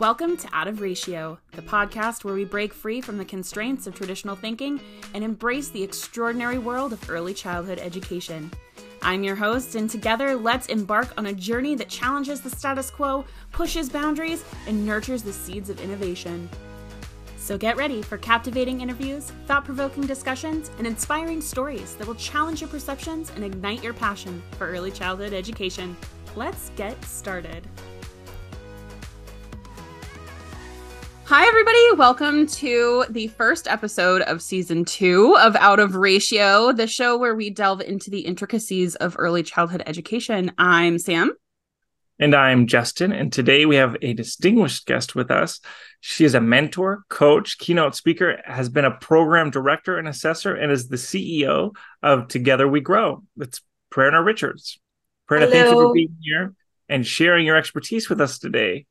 Welcome to Out of Ratio, the podcast where we break free from the constraints of traditional thinking and embrace the extraordinary world of early childhood education. I'm your host, and together let's embark on a journey that challenges the status quo, pushes boundaries, and nurtures the seeds of innovation. So get ready for captivating interviews, thought provoking discussions, and inspiring stories that will challenge your perceptions and ignite your passion for early childhood education. Let's get started. Hi, everybody. Welcome to the first episode of season two of Out of Ratio, the show where we delve into the intricacies of early childhood education. I'm Sam. And I'm Justin. And today we have a distinguished guest with us. She is a mentor, coach, keynote speaker, has been a program director and assessor, and is the CEO of Together We Grow. It's Prerna Richards. Prerna, thank you for being here and sharing your expertise with us today.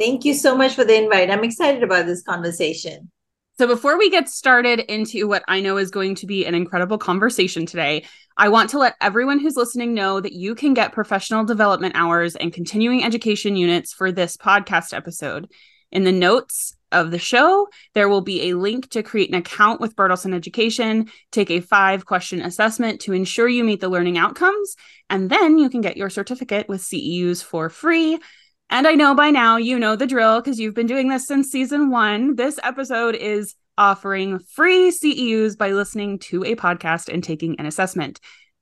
Thank you so much for the invite. I'm excited about this conversation. So, before we get started into what I know is going to be an incredible conversation today, I want to let everyone who's listening know that you can get professional development hours and continuing education units for this podcast episode. In the notes of the show, there will be a link to create an account with Bertelsen Education, take a five question assessment to ensure you meet the learning outcomes, and then you can get your certificate with CEUs for free. And I know by now you know the drill because you've been doing this since season one. This episode is offering free CEUs by listening to a podcast and taking an assessment.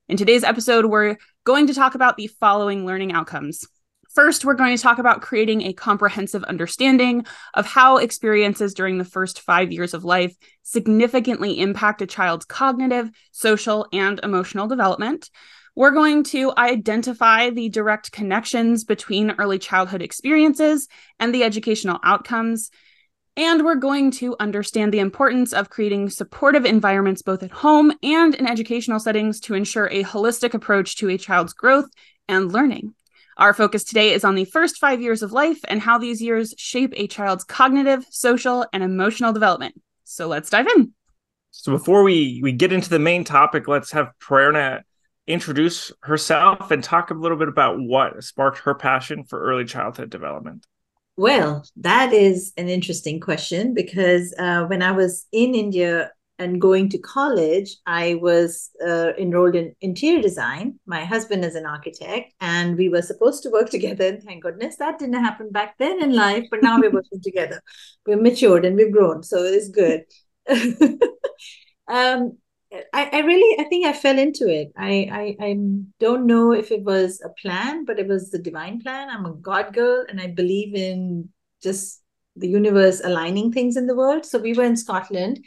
In today's episode, we're going to talk about the following learning outcomes. First, we're going to talk about creating a comprehensive understanding of how experiences during the first five years of life significantly impact a child's cognitive, social, and emotional development. We're going to identify the direct connections between early childhood experiences and the educational outcomes. And we're going to understand the importance of creating supportive environments both at home and in educational settings to ensure a holistic approach to a child's growth and learning. Our focus today is on the first five years of life and how these years shape a child's cognitive, social, and emotional development. So let's dive in. So before we, we get into the main topic, let's have Prerna introduce herself and talk a little bit about what sparked her passion for early childhood development? Well, that is an interesting question because uh, when I was in India and going to college, I was uh, enrolled in interior design. My husband is an architect, and we were supposed to work together. And thank goodness that didn't happen back then in life, but now we're working together. We're matured and we've grown, so it's good. um, I, I really I think I fell into it. I, I I don't know if it was a plan, but it was the divine plan. I'm a God girl and I believe in just the universe aligning things in the world. So we were in Scotland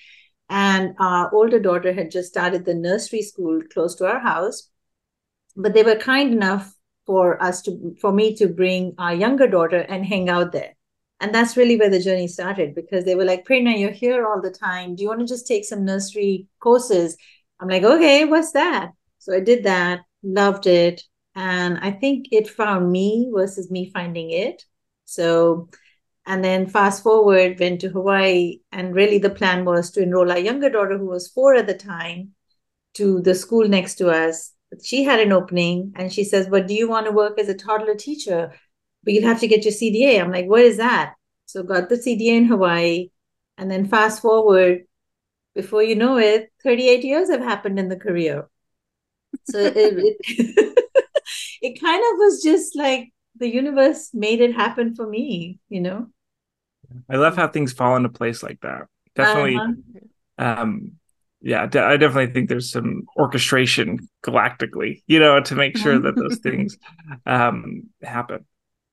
and our older daughter had just started the nursery school close to our house. But they were kind enough for us to for me to bring our younger daughter and hang out there. And that's really where the journey started because they were like, Prerna, you're here all the time. Do you want to just take some nursery courses? I'm like, okay, what's that? So I did that, loved it. And I think it found me versus me finding it. So, and then fast forward, went to Hawaii. And really the plan was to enroll our younger daughter, who was four at the time, to the school next to us. She had an opening and she says, But do you want to work as a toddler teacher? But you'll have to get your CDA. I'm like, what is that? So got the CDA in Hawaii. And then fast forward, before you know it, 38 years have happened in the career. So it, it, it kind of was just like the universe made it happen for me, you know? I love how things fall into place like that. Definitely. Uh-huh. Um, yeah, I definitely think there's some orchestration galactically, you know, to make sure that those things um, happen.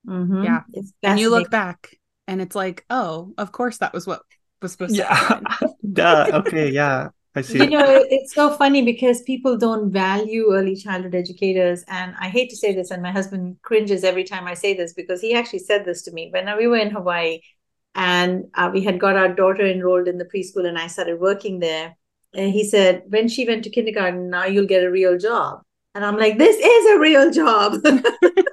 Mm-hmm. Yeah. And you look back and it's like, oh, of course that was what was supposed yeah. to happen. Duh. Okay. Yeah. I see. You know, it's so funny because people don't value early childhood educators. And I hate to say this, and my husband cringes every time I say this because he actually said this to me when we were in Hawaii and uh, we had got our daughter enrolled in the preschool and I started working there. And he said, when she went to kindergarten, now you'll get a real job. And I'm like, this is a real job.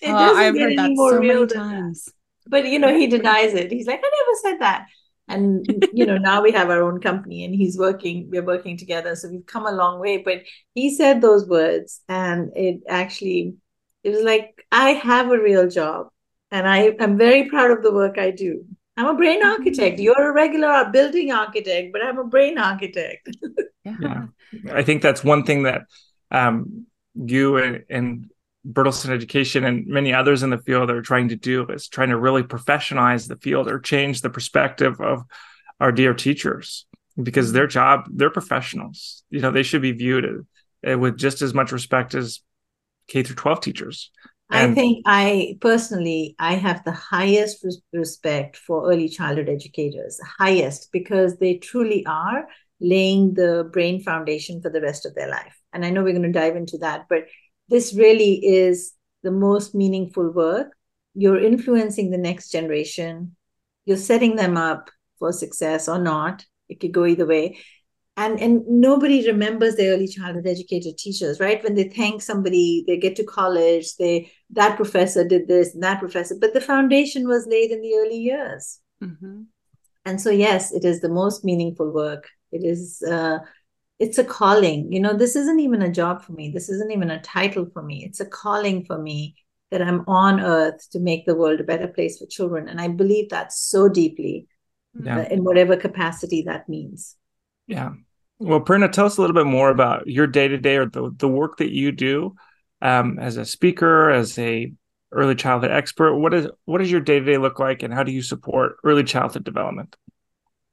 it uh, doesn't I've get heard any more so real times. That. But you know, he denies it. He's like, I never said that. And you know, now we have our own company and he's working, we're working together. So we've come a long way. But he said those words and it actually it was like, I have a real job. And I am very proud of the work I do. I'm a brain architect. You're a regular building architect, but I'm a brain architect. yeah. yeah. I think that's one thing that um, you and, and Bertelsen Education and many others in the field are trying to do is trying to really professionalize the field or change the perspective of our dear teachers because their job, they're professionals. You know, they should be viewed uh, with just as much respect as K through 12 teachers. And I think I personally I have the highest respect for early childhood educators, highest because they truly are laying the brain foundation for the rest of their life. And I know we're going to dive into that, but this really is the most meaningful work. You're influencing the next generation. You're setting them up for success or not. It could go either way and and nobody remembers their early childhood educated teachers right when they thank somebody they get to college they that professor did this and that professor but the foundation was laid in the early years mm-hmm. and so yes it is the most meaningful work it is uh, it's a calling you know this isn't even a job for me this isn't even a title for me it's a calling for me that i'm on earth to make the world a better place for children and i believe that so deeply yeah. uh, in whatever capacity that means yeah. Well, Prerna, tell us a little bit more about your day to day or the, the work that you do um, as a speaker, as a early childhood expert. What is what does your day to day look like, and how do you support early childhood development?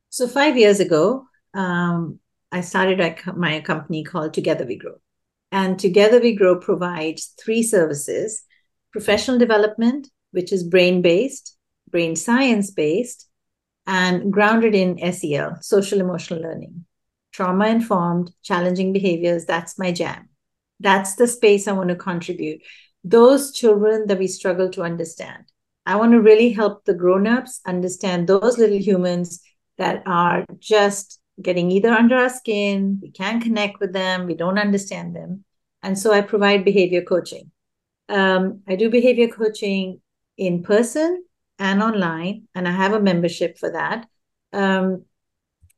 So five years ago, um, I started my company called Together We Grow, and Together We Grow provides three services: professional development, which is brain based, brain science based, and grounded in SEL, social emotional learning. Trauma informed, challenging behaviors, that's my jam. That's the space I want to contribute. Those children that we struggle to understand. I want to really help the grown-ups understand those little humans that are just getting either under our skin, we can't connect with them, we don't understand them. And so I provide behavior coaching. Um, I do behavior coaching in person and online, and I have a membership for that. Um,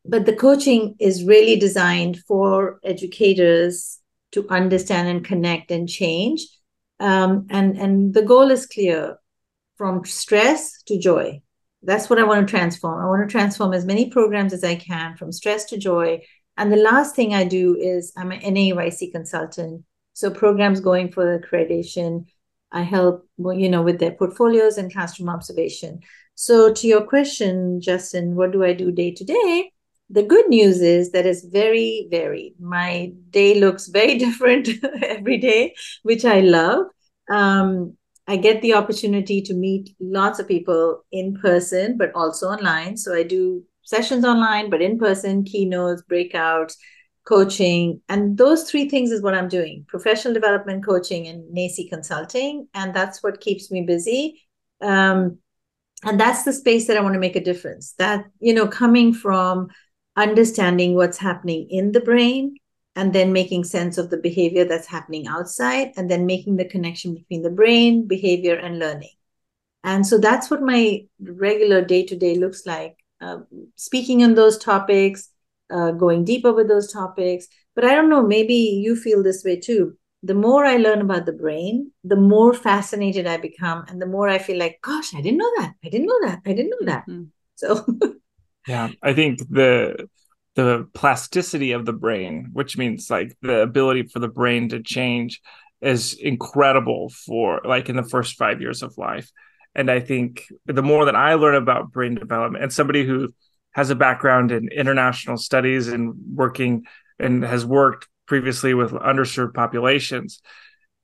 but the coaching is really designed for educators to understand and connect and change. Um, and and the goal is clear: from stress to joy. That's what I want to transform. I want to transform as many programs as I can from stress to joy. And the last thing I do is I'm an NAEYC consultant. So programs going for accreditation, I help, you know, with their portfolios and classroom observation. So to your question, Justin, what do I do day to day? The good news is that it's very varied. My day looks very different every day, which I love. Um, I get the opportunity to meet lots of people in person, but also online. So I do sessions online, but in person, keynotes, breakouts, coaching. And those three things is what I'm doing professional development coaching and NAEYC consulting. And that's what keeps me busy. Um, and that's the space that I want to make a difference. That, you know, coming from understanding what's happening in the brain and then making sense of the behavior that's happening outside and then making the connection between the brain, behavior, and learning. And so that's what my regular day to day looks like. Uh, speaking on those topics, uh, going deeper with those topics. But I don't know, maybe you feel this way too. The more I learn about the brain, the more fascinated I become, and the more I feel like, gosh, I didn't know that. I didn't know that. I didn't know that. Mm-hmm. So, yeah, I think the the plasticity of the brain, which means like the ability for the brain to change, is incredible for like in the first five years of life. And I think the more that I learn about brain development, and somebody who has a background in international studies and working and has worked previously with underserved populations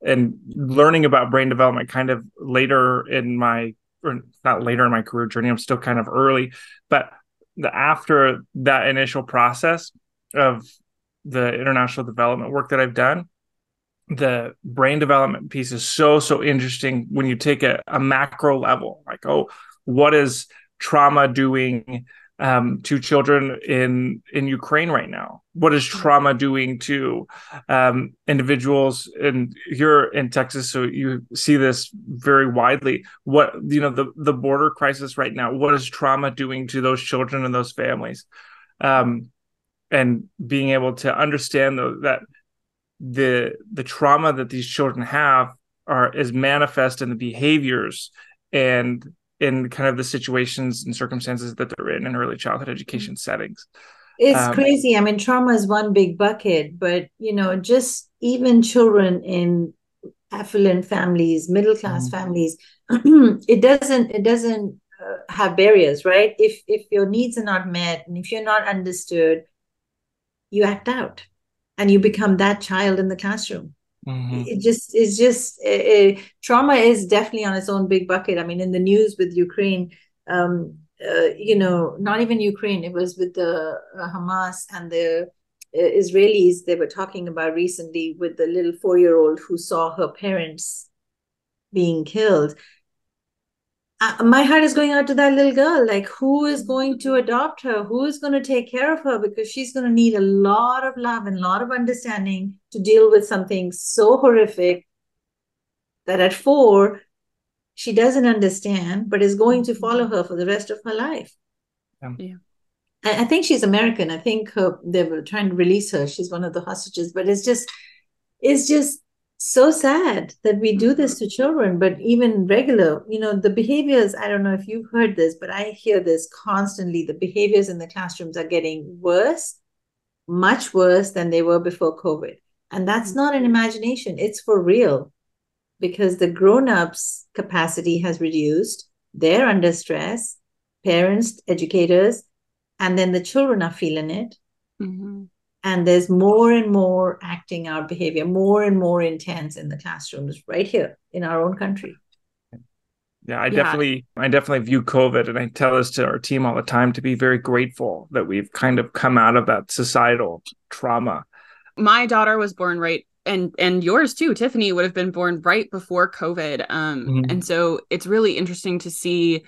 and learning about brain development kind of later in my or not later in my career journey i'm still kind of early but the, after that initial process of the international development work that i've done the brain development piece is so so interesting when you take a, a macro level like oh what is trauma doing um, to children in in Ukraine right now? What is mm-hmm. trauma doing to um, individuals? And you're in Texas, so you see this very widely. What you know the the border crisis right now? What is trauma doing to those children and those families? Um, and being able to understand the, that the the trauma that these children have are is manifest in the behaviors and in kind of the situations and circumstances that they're in in early childhood education mm-hmm. settings. It's um, crazy. I mean, trauma is one big bucket, but you know, just even children in affluent families, middle class mm-hmm. families, it doesn't it doesn't uh, have barriers, right? If if your needs are not met and if you're not understood, you act out, and you become that child in the classroom. Mm-hmm. It just it's just uh, trauma is definitely on its own big bucket. I mean, in the news with Ukraine, um, uh, you know, not even Ukraine. It was with the uh, Hamas and the uh, Israelis. They were talking about recently with the little four-year-old who saw her parents being killed. Uh, my heart is going out to that little girl. Like, who is going to adopt her? Who is going to take care of her? Because she's going to need a lot of love and a lot of understanding to deal with something so horrific that at four, she doesn't understand, but is going to follow her for the rest of her life. Yeah. I, I think she's American. I think her, they were trying to release her. She's one of the hostages, but it's just, it's just so sad that we do this mm-hmm. to children, but even regular, you know, the behaviors, I don't know if you've heard this, but I hear this constantly. The behaviors in the classrooms are getting worse, much worse than they were before COVID. And that's mm-hmm. not an imagination, it's for real because the grown-ups capacity has reduced they're under stress parents educators and then the children are feeling it mm-hmm. And there's more and more acting out behavior more and more intense in the classrooms right here in our own country yeah, I yeah. definitely I definitely view COVID and I tell this to our team all the time to be very grateful that we've kind of come out of that societal trauma. My daughter was born right and and yours too tiffany would have been born right before covid um mm-hmm. and so it's really interesting to see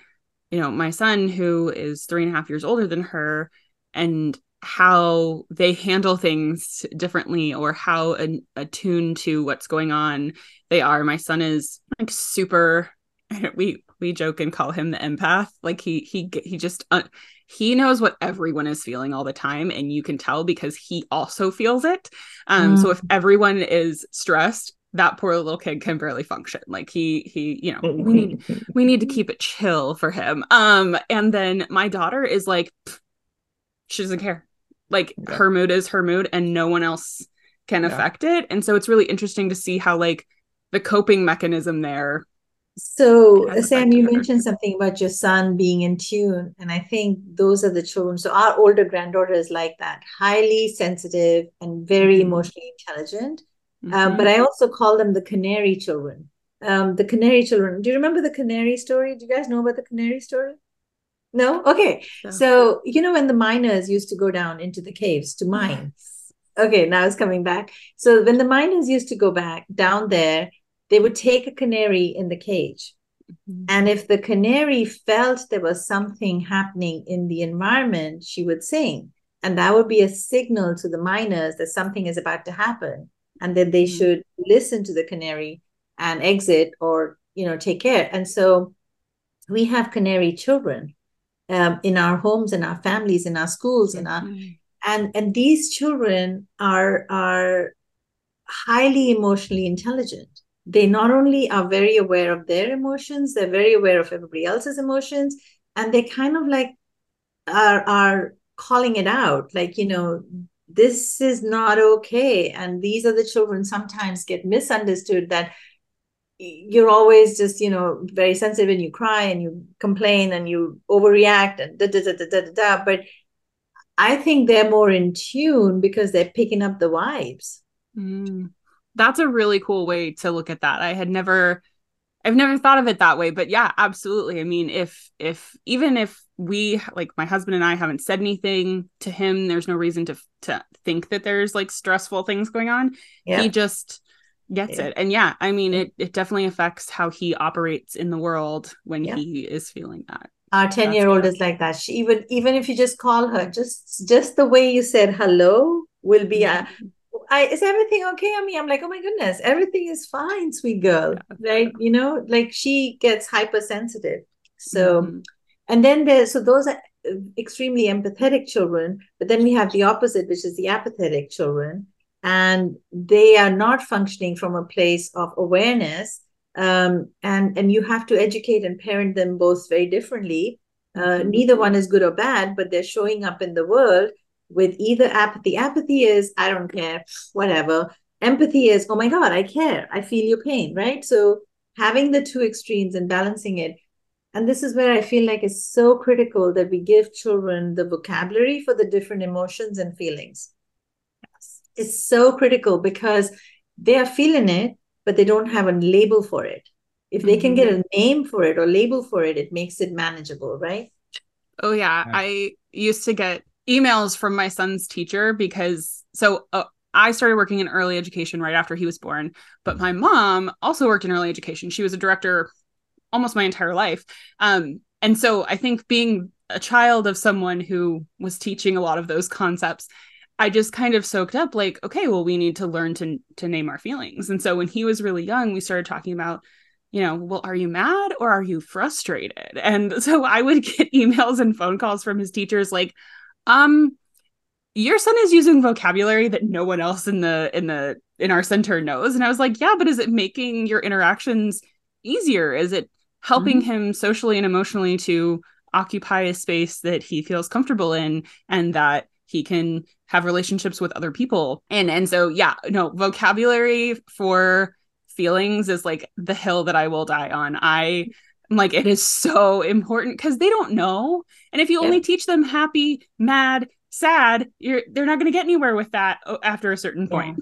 you know my son who is three and a half years older than her and how they handle things differently or how an, attuned to what's going on they are. My son is like super we we joke and call him the empath. Like he he he just uh, he knows what everyone is feeling all the time and you can tell because he also feels it. Um mm. so if mm. everyone is stressed that poor little kid can barely function. Like he he you know we need we need to keep it chill for him. Um and then my daughter is like she doesn't care like yeah. her mood is her mood and no one else can yeah. affect it and so it's really interesting to see how like the coping mechanism there so, Sam, you mentioned something about your son being in tune, and I think those are the children. So, our older granddaughter is like that, highly sensitive and very mm-hmm. emotionally intelligent. Um, mm-hmm. but I also call them the canary children. Um, the canary children. Do you remember the canary story? Do you guys know about the canary story? No? Okay. So, so you know, when the miners used to go down into the caves to mine. Yes. Okay, now it's coming back. So, when the miners used to go back down there, they would take a canary in the cage. Mm-hmm. And if the canary felt there was something happening in the environment, she would sing. And that would be a signal to the miners that something is about to happen and that they mm-hmm. should listen to the canary and exit or, you know, take care. And so we have canary children um, in our homes, in our families, in our schools, in our and and these children are are highly emotionally intelligent they not only are very aware of their emotions, they're very aware of everybody else's emotions, and they kind of like are are calling it out, like you know, this is not okay. And these are the children sometimes get misunderstood that you're always just you know very sensitive and you cry and you complain and you overreact and da da da da da da, da. but I think they're more in tune because they're picking up the vibes. Mm that's a really cool way to look at that. I had never I've never thought of it that way, but yeah, absolutely. I mean, if if even if we like my husband and I haven't said anything to him, there's no reason to to think that there's like stressful things going on. Yeah. He just gets yeah. it. And yeah, I mean, it it definitely affects how he operates in the world when yeah. he is feeling that. Our 10 year old is like that. She even even if you just call her, just just the way you said hello will be a I, is everything okay on me? I'm like, oh my goodness, everything is fine, sweet girl. Yeah. Right. You know, like she gets hypersensitive. So, mm-hmm. and then there's, so those are uh, extremely empathetic children. But then we have the opposite, which is the apathetic children. And they are not functioning from a place of awareness. um, and and you have to educate and parent them both very differently. Uh, neither one is good or bad but they're showing up in the world with either apathy. Apathy is i don't care whatever. Empathy is oh my god i care. I feel your pain right? So having the two extremes and balancing it and this is where i feel like it's so critical that we give children the vocabulary for the different emotions and feelings it's so critical because they are feeling it but they don't have a label for it if they can get Mm-hmm. a name for it or label for it it makes it manageable right Oh yeah, Yeah. I used to get emails from my son's teacher because so uh, I started working in early education right after he was born, but my mom also worked in early education. She was a director almost my entire life. Um and so I think being a child of someone who was teaching a lot of those concepts I just kind of soaked up like okay, well we need to learn to to name our feelings. And so when he was really young, we started talking about you know, well, are you mad or are you frustrated? And so I would get emails and phone calls from his teachers like, um, your son is using vocabulary that no one else in the in the in our center knows. And I was like, yeah, but is it making your interactions easier? Is it helping him socially and emotionally to occupy a space that he feels comfortable in and that he can have relationships with other people and and so yeah no vocabulary for feelings is like the hill that I will die on. I am like it is so important because they don't know. And if you Yeah. only teach them happy, mad, sad, you're they're not going to get anywhere with that after a certain point.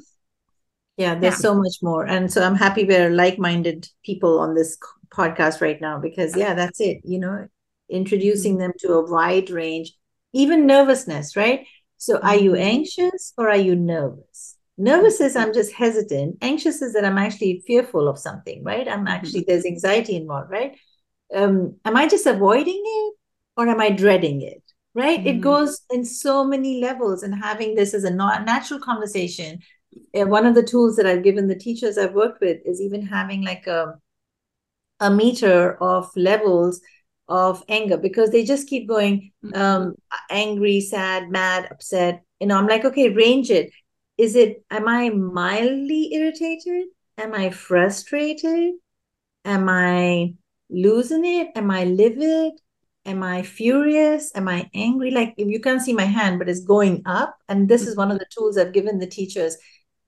Yeah, there's Yeah. so much more. And so I'm happy we're like-minded people on this podcast right now because yeah, that's it, you know, introducing Mm-hmm. them to a wide range, even nervousness, right? So are you Mhm. anxious or are you nervous? Nervous is I'm just hesitant. Anxious is that I'm actually fearful of something, right? I'm actually there's anxiety involved, right? Um, am I just avoiding it or am I dreading it? Right? It Mhm. goes in so many levels, and having this as a natural conversation uh, one of the tools that I've given the teachers I've worked with is even having like a a meter of levels of anger because they just keep going um angry, sad, mad, upset. You know, I'm like, okay, range it. Is it am I mildly irritated? Am I frustrated? Am I losing it? Am I livid? Am I furious? Am I angry? Like if you can't see my hand, but it's going up. And this is one of the tools I've given the teachers,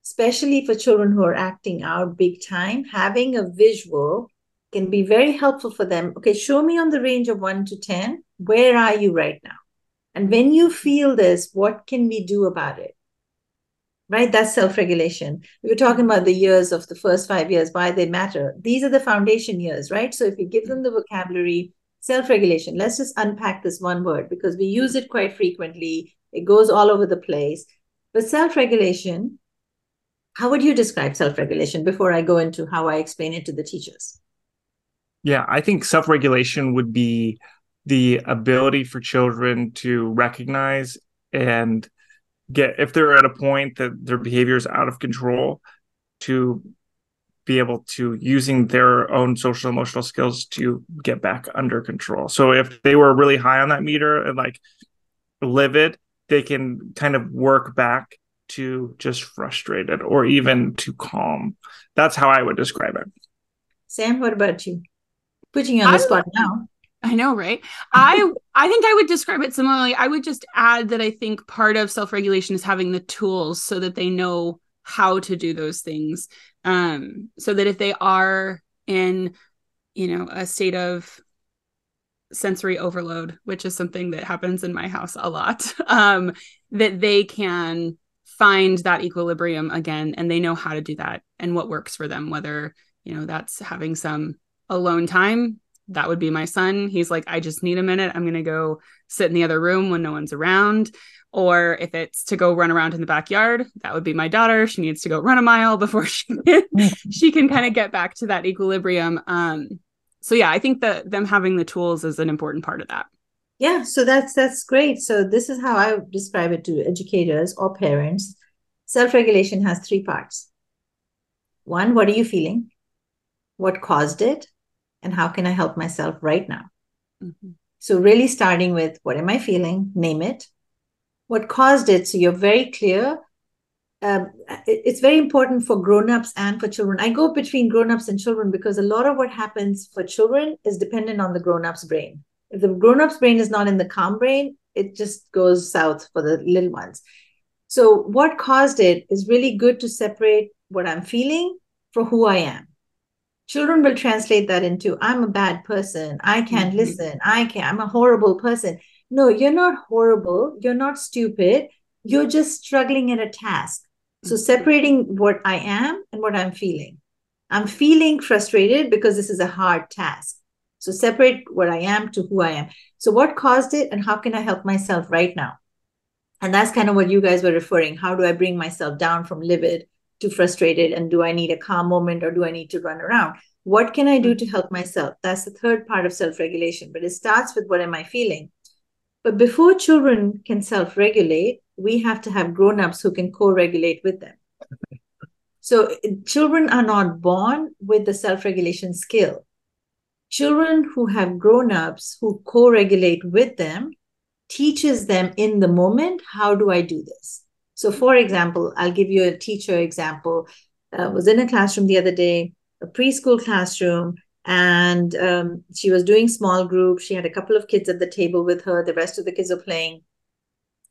especially for children who are acting out big time. Having a visual can be very helpful for them. Okay, show me on the range of one to 10, where are you right now? And when you feel this, what can we do about it? Right? That's self regulation. We were talking about the years of the first five years, why they matter. These are the foundation years, right? So if you give them the vocabulary, self regulation, let's just unpack this one word because we use it quite frequently. It goes all over the place. But self regulation, how would you describe self regulation before I go into how I explain it to the teachers? Yeah, I think self regulation would be the ability for children to recognize and get, if they're at a point that their behavior is out of control, to be able to using their own social emotional skills to get back under control. So if they were really high on that meter and like livid, they can kind of work back to just frustrated or even to calm. That's how I would describe it. Sam, what about you? Putting you on the I'm- spot now. I know, right? I I think I would describe it similarly. I would just add that I think part of self-regulation is having the tools so that they know how to do those things. Um, so that if they are in, you know, a state of sensory overload, which is something that happens in my house a lot, um, that they can find that equilibrium again and they know how to do that and what works for them, whether, you know, that's having some alone time that would be my son. He's like, I just need a minute. I'm going to go sit in the other room when no one's around. Or if it's to go run around in the backyard, that would be my daughter. She needs to go run a mile before she can, she can kind of get back to that equilibrium. Um, so yeah, I think that them having the tools is an important part of that. Yeah, so that's that's great. So this is how I would describe it to educators or parents. Self-regulation has three parts. One, what are you feeling? What caused it? And how can I help myself right now? Mhm. So really starting with what am I feeling? Name it. What caused it? So you're very clear. um, it's very important for grown-ups and for children i go between grown-ups and children because a lot of what happens for children is dependent on the grown-ups brain if the grown-ups brain is not in the calm brain it just goes south for the little ones so what caused it is really good to separate what i'm feeling for who i am children will translate that into i'm a bad person i can't mm-hmm. listen i can't i'm a horrible person no you're not horrible you're not stupid you're just struggling at a task so mm-hmm. separating what I am and what I'm feeling. I'm feeling frustrated because this is a hard task. So separate what I am to who I am. So what caused it and how can I help myself right now? And that's kind of what you guys were referring. How do I bring myself down from livid to frustrated? And do I need a calm moment or do I need to run around? What can I do to help myself? That's the third part of self regulation, but it starts with what am I feeling? But before children can self regulate, we have to have grown-ups who can co-regulate with them so children are not born with the self-regulation skill children who have grown-ups who co-regulate with them teaches them in the moment how do i do this so for example i'll give you a teacher example uh, was in a classroom the other day a preschool classroom and um, she was doing small groups she had a couple of kids at the table with her the rest of the kids are playing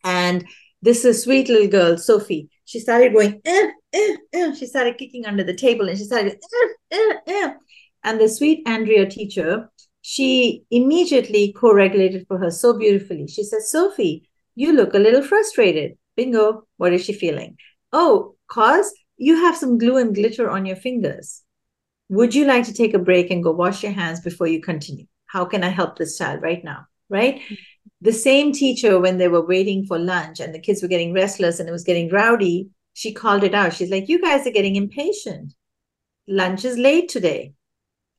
and this is sweet little girl, Sophie. She started going, eh, eh, eh. she started kicking under the table and she started, eh, eh, eh. and the sweet Andrea teacher, she immediately co-regulated for her so beautifully. She says, Sophie, you look a little frustrated. Bingo. What is she feeling? Oh, cause you have some glue and glitter on your fingers. Would you like to take a break and go wash your hands before you continue? How can I help this child right now? Right? The same teacher when they were waiting for lunch and the kids were getting restless and it was getting rowdy she called it out she's like you guys are getting impatient lunch is late today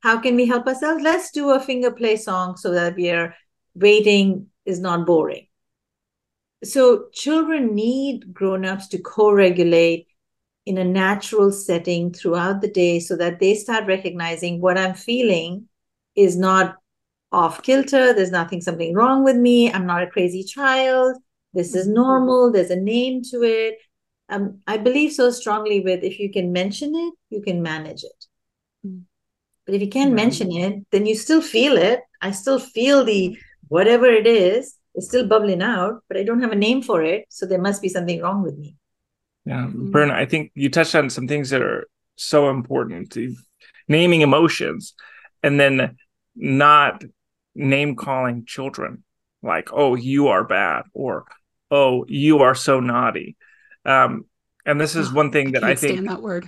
how can we help ourselves let's do a finger play song so that we are waiting is not boring so children need grown-ups to co-regulate in a natural setting throughout the day so that they start recognizing what i'm feeling is not off kilter. There's nothing, something wrong with me. I'm not a crazy child. This is mm-hmm. normal. There's a name to it. Um, I believe so strongly with if you can mention it, you can manage it. Mm. But if you can't mention it, then you still feel it. I still feel the whatever it is, it's still bubbling out, but I don't have a name for it. So there must be something wrong with me. Yeah. Mm-hmm. Prerna, I think you touched on some things that are so important. Naming emotions and then not name calling children like oh you are bad or oh you are so naughty um and this is one thing that i, I think stand that word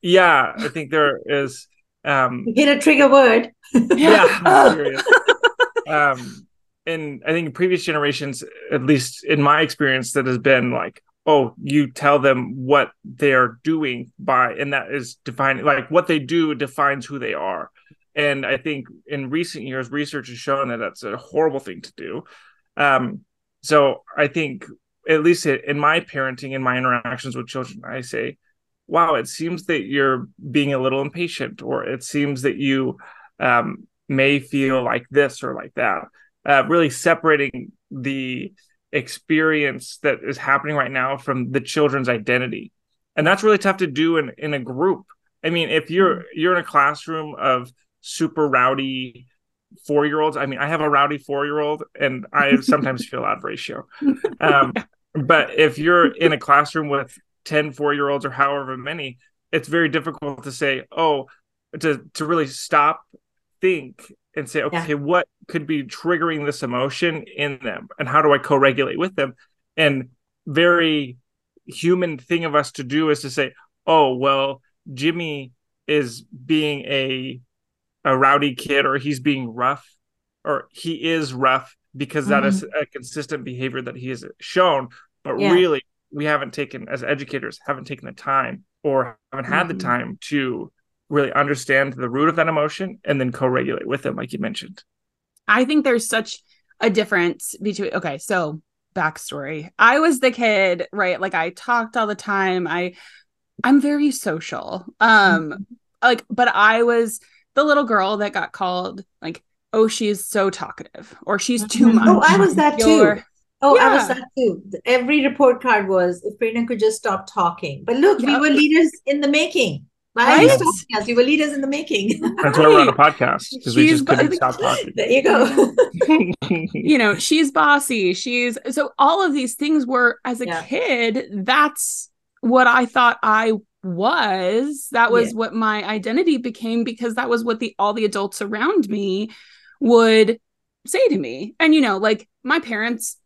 yeah i think there is um get a trigger word yeah um and i think in previous generations at least in my experience that has been like oh you tell them what they're doing by and that is defining like what they do defines who they are and I think in recent years, research has shown that that's a horrible thing to do. Um, so I think, at least in my parenting and my interactions with children, I say, wow, it seems that you're being a little impatient, or it seems that you um, may feel like this or like that. Uh, really separating the experience that is happening right now from the children's identity. And that's really tough to do in, in a group. I mean, if you're mm-hmm. you're in a classroom of super rowdy four year olds. I mean, I have a rowdy four year old and I sometimes feel out of ratio. Um, but if you're in a classroom with 10 four year olds or however many, it's very difficult to say, oh, to, to really stop, think, and say, okay, yeah. what could be triggering this emotion in them? And how do I co regulate with them? And very human thing of us to do is to say, oh, well, Jimmy is being a a rowdy kid or he's being rough or he is rough because that mm-hmm. is a consistent behavior that he has shown but yeah. really we haven't taken as educators haven't taken the time or haven't had mm-hmm. the time to really understand the root of that emotion and then co-regulate with them like you mentioned i think there's such a difference between okay so backstory i was the kid right like i talked all the time i i'm very social um mm-hmm. like but i was the little girl that got called like, oh, she's so talkative or she's too much. Oh, I was that too. Oh, I was that too. Every report card was if Prerna could just stop talking. But look, we were leaders in the making. Why are you Right? stopping us? We were leaders in the making. That's why we're on a podcast because we just couldn't bu- stop talking. there you go. you know, she's bossy. She's so all of these things were as a Yeah. kid, that's what I thought I was. That was Yeah. what my identity became because that was what the all the adults around me would say to me. And you know, like my parents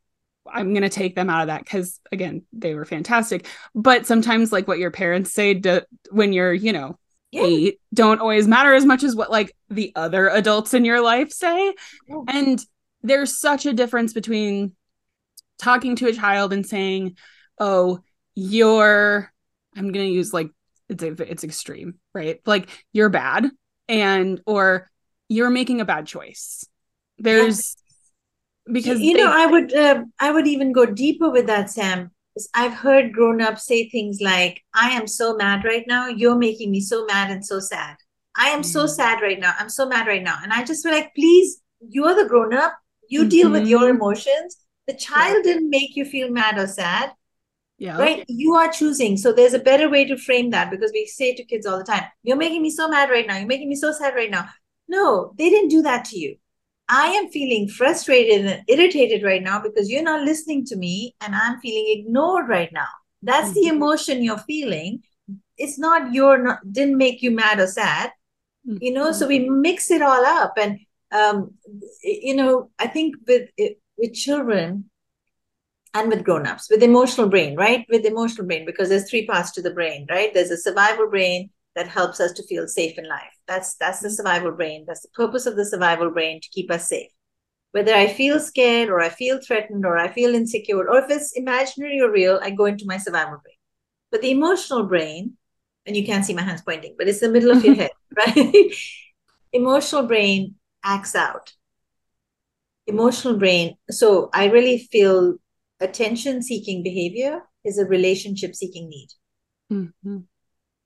I'm going to take them out of that cuz again, they were fantastic. But sometimes like what your parents say to, when you're, you know, Yeah. eight don't always matter as much as what like the other adults in your life say. Yeah. And there's such a difference between talking to a child and saying, "Oh, you're I'm going to use like it's it's extreme, right? Like you're bad and or you're making a bad choice." There's because you they- know, I would uh, I would even go deeper with that, sam I've heard grown-ups say things like, I am so mad right now, you're making me so mad and so sad. I am so Mm. sad right now. I'm so mad right now. And I just feel like, please, you're the grown-up. You deal with your Mhm. emotions. The child didn't make you feel mad or sad. yeah. right you are choosing so there's a better way to frame that because we say to kids all the time you're making me so mad right now you're making me so sad right now no they didn't do that to you i am feeling frustrated and irritated right now because you're not listening to me and i'm feeling ignored right now. That's the Mhm. emotion you're feeling. It's not you're not didn't make you mad or sad you know so we mix it all up. And um you know i think with with children and with grown-ups with emotional brain right? With emotional brain because there's three parts to the brain right? There's a survival brain that helps us to feel safe in life. That's that's the survival brain. That's the purpose of the survival brain to keep us safe. Whether i feel scared or i feel threatened or i feel insecure or if it's imaginary or real i go into my survival brain. But the emotional brain and you can't see my hands pointing but it's the middle of your head right? Emotional brain acts out. Emotional brain so i really feel attention seeking behavior is a relationship seeking need. Mhm.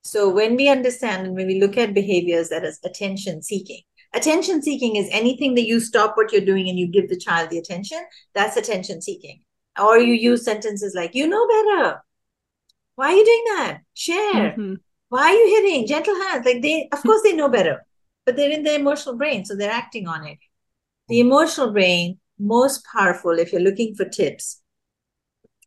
So when we understand and when we look at behaviors that is attention seeking attention seeking is anything that you stop what you're doing and you give the child the attention that's attention seeking. Or you use sentences like you know better. Why are you doing that? Share. Mhm. why are you hitting? Gentle hands. Like they of course they know better but they're in the emotional brain so they're acting on it. The emotional brain most powerful if you're looking for tips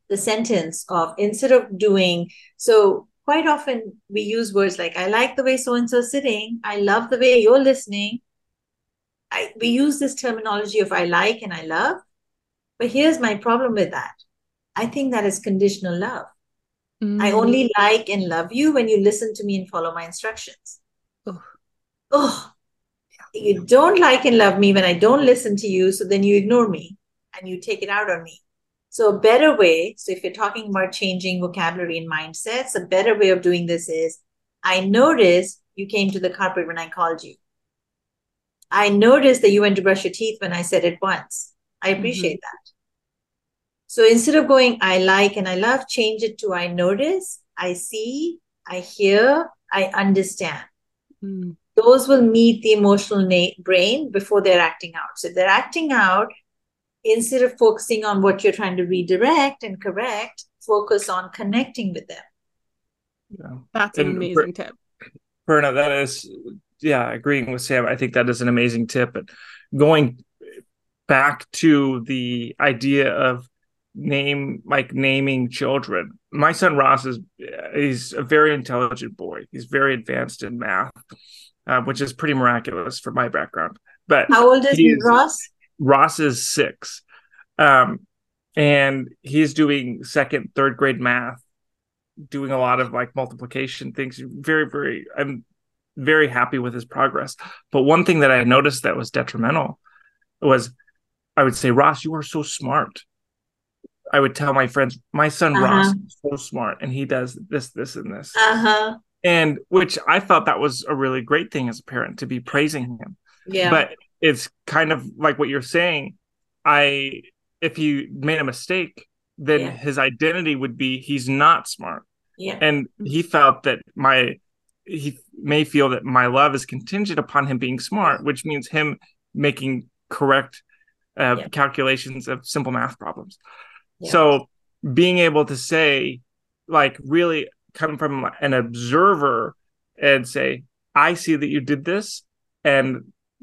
the sentence of instead of doing so quite often we use words like i like the way so and so is sitting i love the way you're listening I, we use this terminology of i like and i love but here's my problem with that i think that is conditional love I Mhm. only like and love you when you listen to me and follow my instructions. Ugh. Oh, you don't like and love me when I don't listen to you, so then you ignore me and you take it out on me. So, a better way, so if you're talking about changing vocabulary and mindsets, a better way of doing this is I noticed you came to the carpet when I called you. I noticed that you went to brush your teeth when I said it once. I appreciate that. So instead of going, I like and I love, change it to I notice, I see, I hear, I understand. Mhm. Those will meet the emotional na- brain before they're acting out. So if they're acting out, instead of focusing on what you're trying to redirect and correct, focus on connecting with them. Yeah. That's an And amazing tip. Prerna, that is, yeah, agreeing with Sam. I think that is an amazing tip. And going back to the idea of name, like naming children, my son Ross is he's a very intelligent boy. He's very advanced in math, uh, which is pretty miraculous for my background. But How old is He is- Ross? Ross is six, um, and he's doing second, third grade math, doing a lot of like multiplication things. Very, very, I'm very happy with his progress. But one thing that I noticed that was detrimental was I would say, Ross, you are so smart. I would tell my friends, my son Ross Uh-huh. is so smart, and he does this, this, and this, Uh huh. and which I thought that was a really great thing as a parent to be praising him Yeah. but it's kind of like what you're saying i if he made a mistake then Yeah. his identity would be he's not smart yeah. and he felt that my he may feel that my love is contingent upon him being smart which means him making correct uh, Yeah. calculations of simple math problems Yeah. So being able to say, like, really come from an observer and say, I see that you did this, and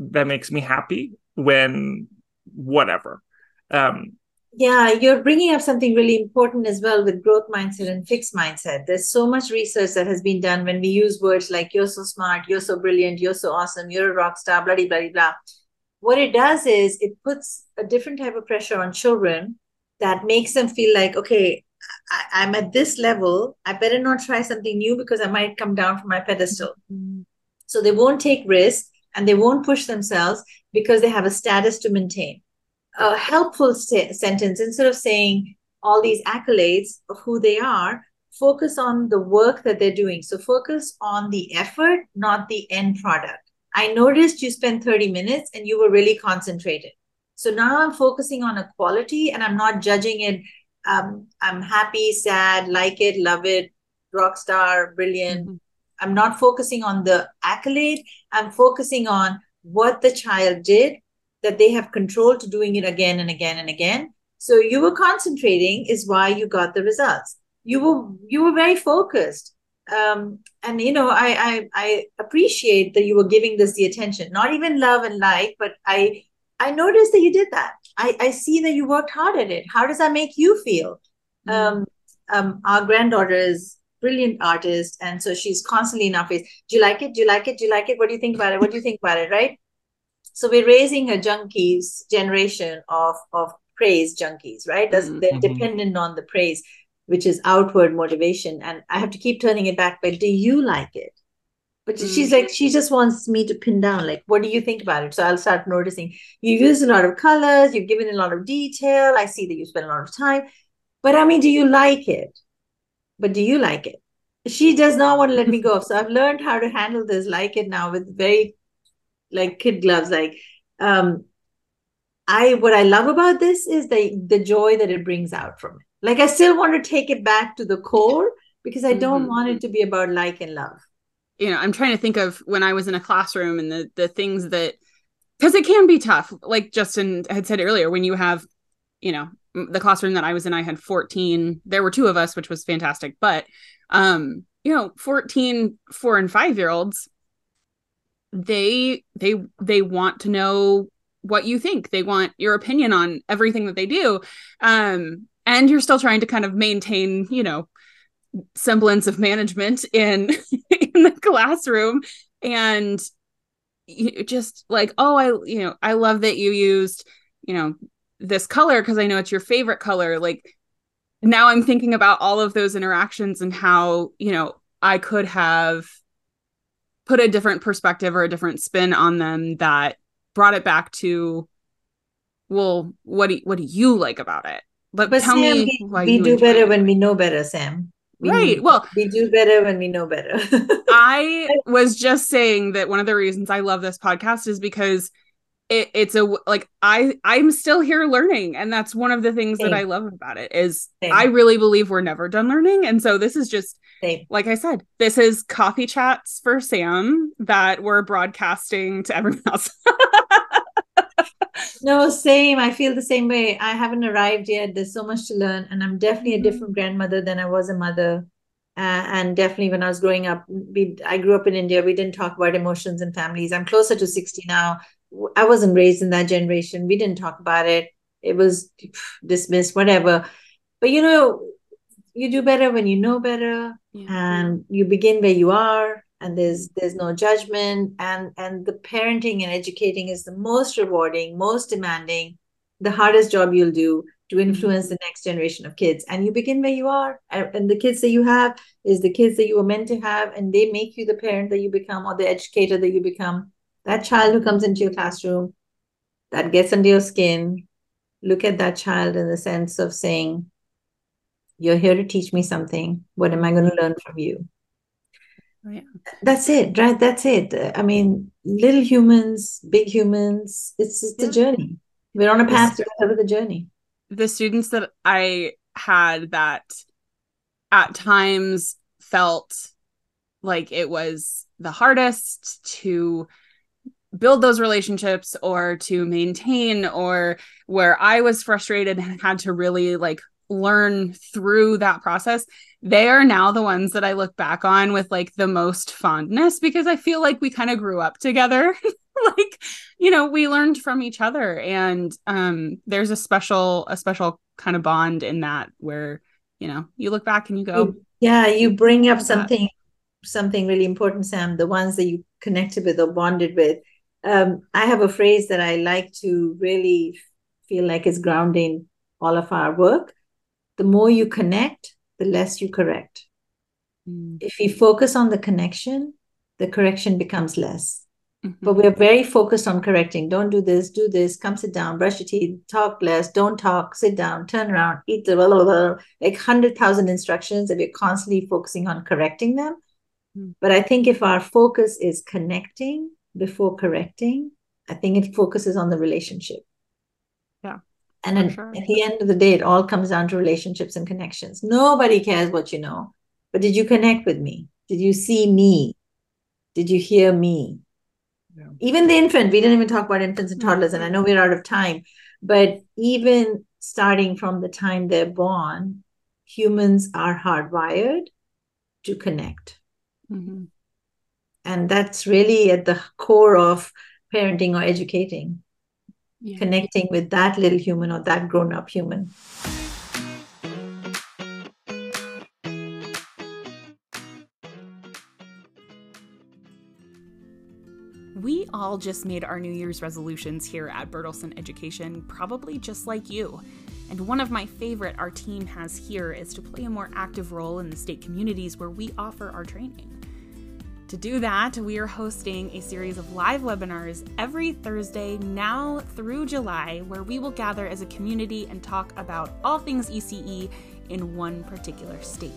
that makes me happy when whatever. Um, yeah, you're bringing up something really important as well with growth mindset and fixed mindset. There's so much research that has been done when we use words like you're so smart, you're so brilliant, you're so awesome, you're a rock star, bloody, blah, blah, blah. What it does is it puts a different type of pressure on children that makes them feel like, okay, I, am at this level. I better not try something new because I might come down from my pedestal. Mm-hmm. So they won't take risks and they won't push themselves because they have a status to maintain. A helpful st- sentence instead of saying all these accolades of who they are focus on the work that they're doing. So focus on the effort not the end product. I noticed you spent 30 minutes and you were really concentrated. So now i'm focusing on a quality and i'm not judging it um, i'm happy sad like it love it rock star brilliant mm-hmm. I'm not focusing on the accolade i'm focusing on what the child did that they have control to doing it again and again and again. So you were concentrating is why you got the results. You were you were very focused. Um, and you know, I, I I appreciate that you were giving this the attention, not even love and like, but I I noticed that you did that. I, I see that you worked hard at it. How does that make you feel? Mm-hmm. Um, um, our granddaughter is brilliant artist, and so she's constantly in our face. Do you like it? Do you like it? Do you like it? What do you think about it? What do you think about it? Right? So we're raising a junkies generation of of praise junkies, right? mm-hmm. They're dependent on the praise, which is outward motivation. And I have to keep turning it back. But do you like it? But mm-hmm. she's like, she just wants me to pin down, like, what do you think about it? So I'll start noticing you use a lot of colors, you've given a lot of detail. I see that you spend a lot of time. But I mean, do you like it? But do you like it? She does not want to let me go. So I've learned how to handle this like it now with very like kid gloves like um i what i love about this is the the joy that it brings out from it like i still want to take it back to the core because i don't mm-hmm. want it to be about like and love you know i'm trying to think of when i was in a classroom and the the things that because it can be tough like justin had said earlier when you have you know the classroom that i was in i had 14 there were two of us which was fantastic but um you know 14 four and five year olds they they they want to know what you think. They want your opinion on everything that they do um and you're still trying to kind of maintain you know semblance of management in in the classroom. And you just like oh i you know i love that you used you know this color because i know it's your favorite color like now i'm thinking about all of those interactions and how you know i could have put a different perspective or a different spin on them that brought it back to well what do you, what do you like about it? But, but tell Sam, me we, we do better it. when we know better sam. We, right well we do better when we know better. I was just saying that one of the reasons i love this podcast is because it, it's a like i i'm still here learning and that's one of the things Same. that i love about it is Same. i really believe we're never done learning and so this is just same. Like I said, this is coffee chats for Sam that we're broadcasting to everyone else. no, same. I feel the same way. I haven't arrived yet. There's so much to learn, and I'm definitely a mm-hmm. different grandmother than I was a mother. Uh, and definitely, when I was growing up, we I grew up in India. We didn't talk about emotions and families. I'm closer to 60 now. I wasn't raised in that generation. We didn't talk about it. It was dismissed, whatever. But you know, you do better when you know better yeah. and you begin where you are and there's there's no judgment and and the parenting and educating is the most rewarding most demanding the hardest job you'll do to mm-hmm. influence the next generation of kids and you begin where you are and the kids that you have is the kids that you were meant to have and they make you the parent that you become or the educator that you become that child who comes into your classroom that gets under your skin look at that child in the sense of saying you're here to teach me something. What am I going to learn from you? Oh, yeah. That's it, right? That's it. I mean, little humans, big humans, it's just yeah. a journey. We're on a path the, together with the journey. The students that I had that at times felt like it was the hardest to build those relationships or to maintain or where I was frustrated and had to really like learn through that process, they are now the ones that I look back on with like the most fondness because I feel like we kind of grew up together. like, you know, we learned from each other and um there's a special a special kind of bond in that where, you know, you look back and you go, yeah, you bring up something something really important, Sam, the ones that you connected with or bonded with. Um, I have a phrase that I like to really feel like is grounding all of our work. The more you connect, the less you correct. Mm. If you focus on the connection, the correction becomes less. Mm-hmm. But we're very focused on correcting. Don't do this, do this, come sit down, brush your teeth, talk less, don't talk, sit down, turn around, eat the blah, blah, blah, like 100,000 instructions that we're constantly focusing on correcting them. Mm-hmm. But I think if our focus is connecting before correcting, I think it focuses on the relationship. Yeah. And then sure. at the end of the day, it all comes down to relationships and connections. Nobody cares what you know, but did you connect with me? Did you see me? Did you hear me? Yeah. Even the infant, we didn't even talk about infants and toddlers, and I know we're out of time, but even starting from the time they're born, humans are hardwired to connect. Mm-hmm. And that's really at the core of parenting or educating, yeah. connecting with that little human or that grown up human. We all just made our New Year's resolutions here at Bertelsen Education, probably just like you. And one of my favorite our team has here is to play a more active role in the state communities where we offer our training. To do that, we are hosting a series of live webinars every Thursday now through July, where we will gather as a community and talk about all things ECE in one particular state.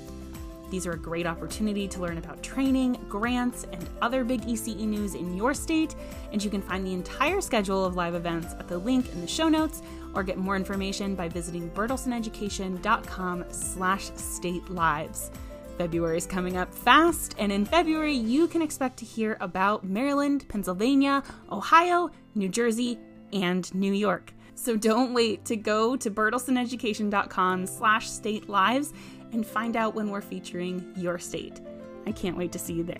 These are a great opportunity to learn about training, grants, and other big ECE news in your state, and you can find the entire schedule of live events at the link in the show notes or get more information by visiting bertelseneducation.com slash state lives. February is coming up fast, and in February, you can expect to hear about Maryland, Pennsylvania, Ohio, New Jersey, and New York. So don't wait to go to bertelseneducation.com slash state lives and find out when we're featuring your state. I can't wait to see you there.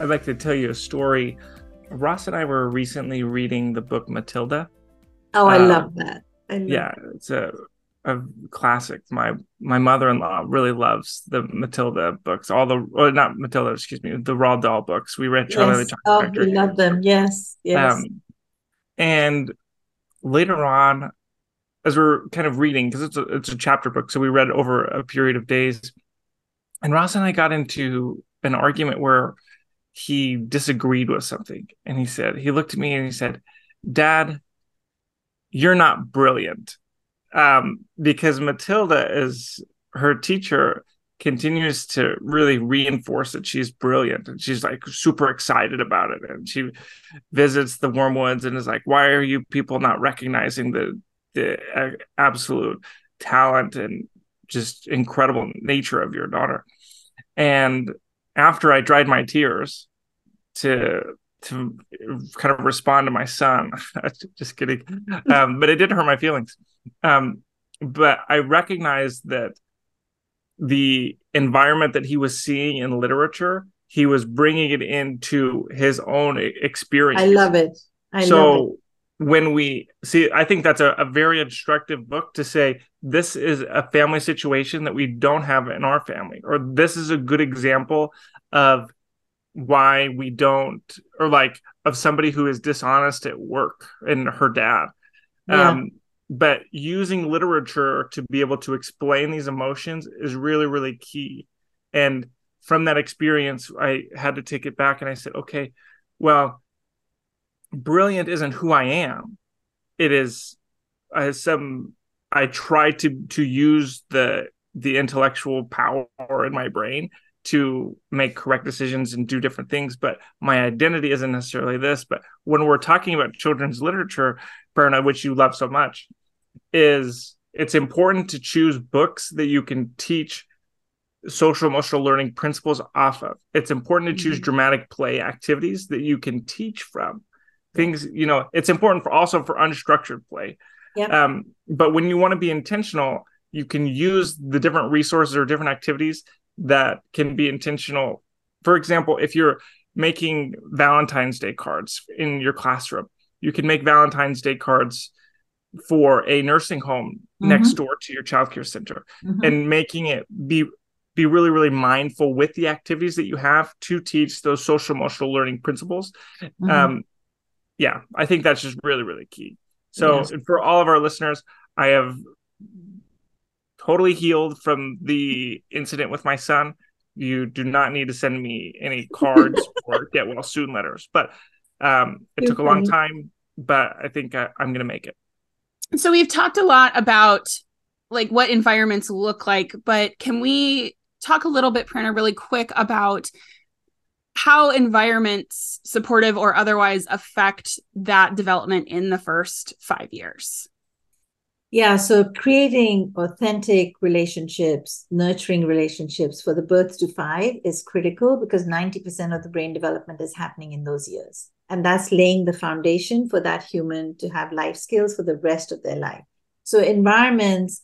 I'd like to tell you a story. Ross and I were recently reading the book Matilda. Oh, I um, love that. I love yeah, it's a a classic. My my mother in law really loves the Matilda books. All the or not Matilda, excuse me, the Roald Dahl books. We read Charlie yes. the Chocolate Oh, we love them. Yes, yes. Um, and later on, as we're kind of reading because it's a it's a chapter book, so we read over a period of days. And Ross and I got into an argument where he disagreed with something, and he said he looked at me and he said, "Dad, you're not brilliant," um, because Matilda is her teacher continues to really reinforce that she's brilliant and she's like super excited about it and she visits the wormwoods and is like why are you people not recognizing the the absolute talent and just incredible nature of your daughter. And after I dried my tears to to kind of respond to my son, just kidding, um, but it did hurt my feelings. Um, but I recognized that the environment that he was seeing in literature, he was bringing it into his own experience. I love it. I so love it when we see i think that's a, a, very instructive book to say this is a family situation that we don't have in our family or this is a good example of why we don't or like of somebody who is dishonest at work and her dad yeah. um but using literature to be able to explain these emotions is really really key and from that experience i had to take it back and i said okay well brilliant isn't who I am. It is uh, some I try to to use the the intellectual power in my brain to make correct decisions and do different things but my identity isn't necessarily this but when we're talking about children's literature Prerna which you love so much is it's important to choose books that you can teach social emotional learning principles off of it's important to choose mm-hmm. dramatic play activities that you can teach from things you know it's important for also for unstructured play Yeah. Um, but when you want to be intentional, you can use the different resources or different activities that can be intentional. For example, if you're making Valentine's Day cards in your classroom, you can make Valentine's Day cards for a nursing home mm-hmm. next door to your childcare center mm-hmm. and making it be be really really mindful with the activities that you have to teach those social emotional learning principles mm-hmm. um yeah i think that's just really really key so yes. for all of our listeners i have totally healed from the incident with my son. You do not need to send me any cards or get well soon letters but um it took a long time but i think I, i'm gonna make it. So we've talked a lot about like what environments look like but can we talk a little bit, Prerna, really quick about how environments, supportive or otherwise, affect that development in the first five years. Yeah, so creating authentic relationships, nurturing relationships for the birth to five is critical because 90% of the brain development is happening in those years. And that's laying the foundation for that human to have life skills for the rest of their life. So, environments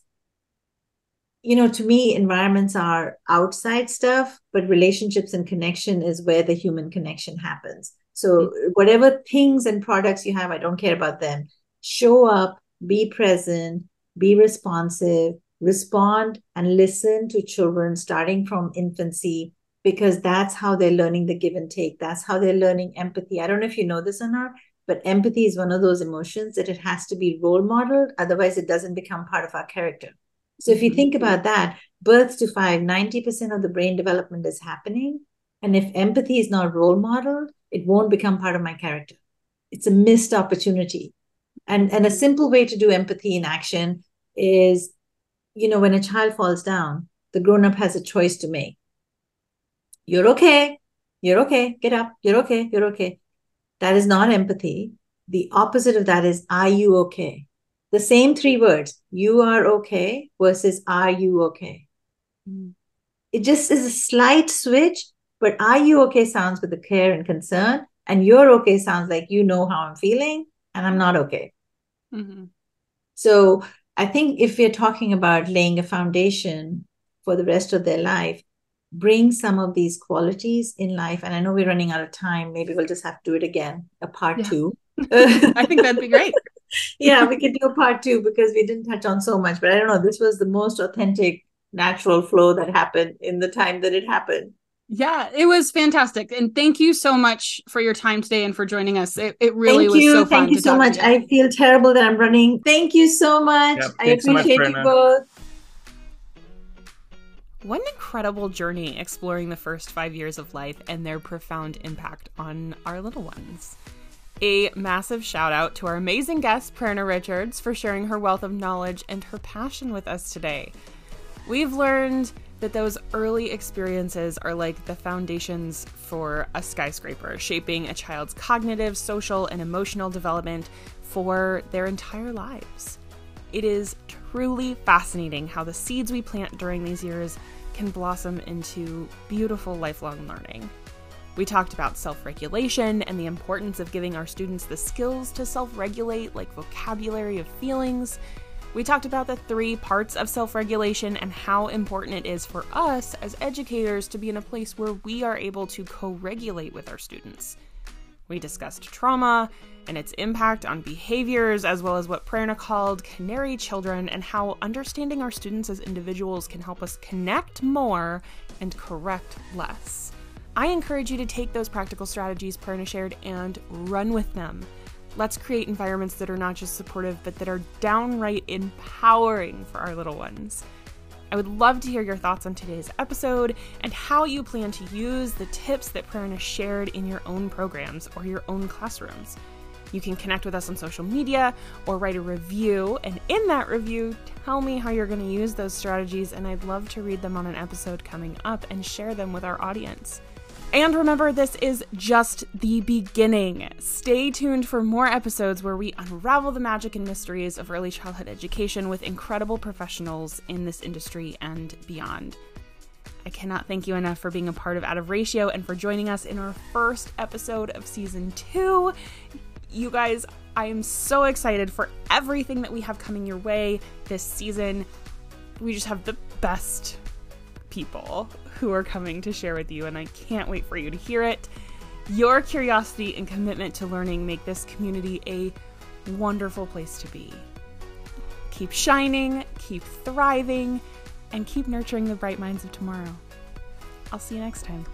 you know, to me, environments are outside stuff, but relationships and connection is where the human connection happens. So, mm-hmm. whatever things and products you have, I don't care about them. Show up, be present, be responsive, respond, and listen to children starting from infancy because that's how they're learning the give and take. That's how they're learning empathy. I don't know if you know this or not, but empathy is one of those emotions that it has to be role modeled. Otherwise, it doesn't become part of our character. So if you mm-hmm. think about that, birth to five, 90% of the brain development is happening. And if empathy is not role modeled, it won't become part of my character. It's a missed opportunity. And, and a simple way to do empathy in action is, you know, when a child falls down, the grown up has a choice to make. You're okay. You're okay. Get up. You're okay. You're okay. That is not empathy. The opposite of that is, are you okay? the same three words you are okay versus are you okay mm. it just is a slight switch but are you okay sounds with the care and concern and you're okay sounds like you know how i'm feeling and i'm not okay mm-hmm. so i think if we're talking about laying a foundation for the rest of their life bring some of these qualities in life and i know we're running out of time maybe we'll just have to do it again a part yeah. two i think that'd be great yeah, we could do a part two because we didn't touch on so much. But I don't know, this was the most authentic, natural flow that happened in the time that it happened. Yeah, it was fantastic. And thank you so much for your time today and for joining us. It, it really thank was you. so fun. Thank you so much. You. I feel terrible that I'm running. Thank you so much. Yep, I appreciate so much, you both. What an incredible journey exploring the first five years of life and their profound impact on our little ones. A massive shout out to our amazing guest, Prerna Richards, for sharing her wealth of knowledge and her passion with us today. We've learned that those early experiences are like the foundations for a skyscraper, shaping a child's cognitive, social, and emotional development for their entire lives. It is truly fascinating how the seeds we plant during these years can blossom into beautiful lifelong learning. We talked about self regulation and the importance of giving our students the skills to self regulate, like vocabulary of feelings. We talked about the three parts of self regulation and how important it is for us as educators to be in a place where we are able to co regulate with our students. We discussed trauma and its impact on behaviors, as well as what Prerna called canary children, and how understanding our students as individuals can help us connect more and correct less. I encourage you to take those practical strategies Prerna shared and run with them. Let's create environments that are not just supportive, but that are downright empowering for our little ones. I would love to hear your thoughts on today's episode and how you plan to use the tips that Prerna shared in your own programs or your own classrooms. You can connect with us on social media or write a review, and in that review, tell me how you're going to use those strategies, and I'd love to read them on an episode coming up and share them with our audience. And remember, this is just the beginning. Stay tuned for more episodes where we unravel the magic and mysteries of early childhood education with incredible professionals in this industry and beyond. I cannot thank you enough for being a part of Out of Ratio and for joining us in our first episode of season two. You guys, I am so excited for everything that we have coming your way this season. We just have the best people who are coming to share with you, and I can't wait for you to hear it. Your curiosity and commitment to learning make this community a wonderful place to be. Keep shining, keep thriving, and keep nurturing the bright minds of tomorrow. I'll see you next time.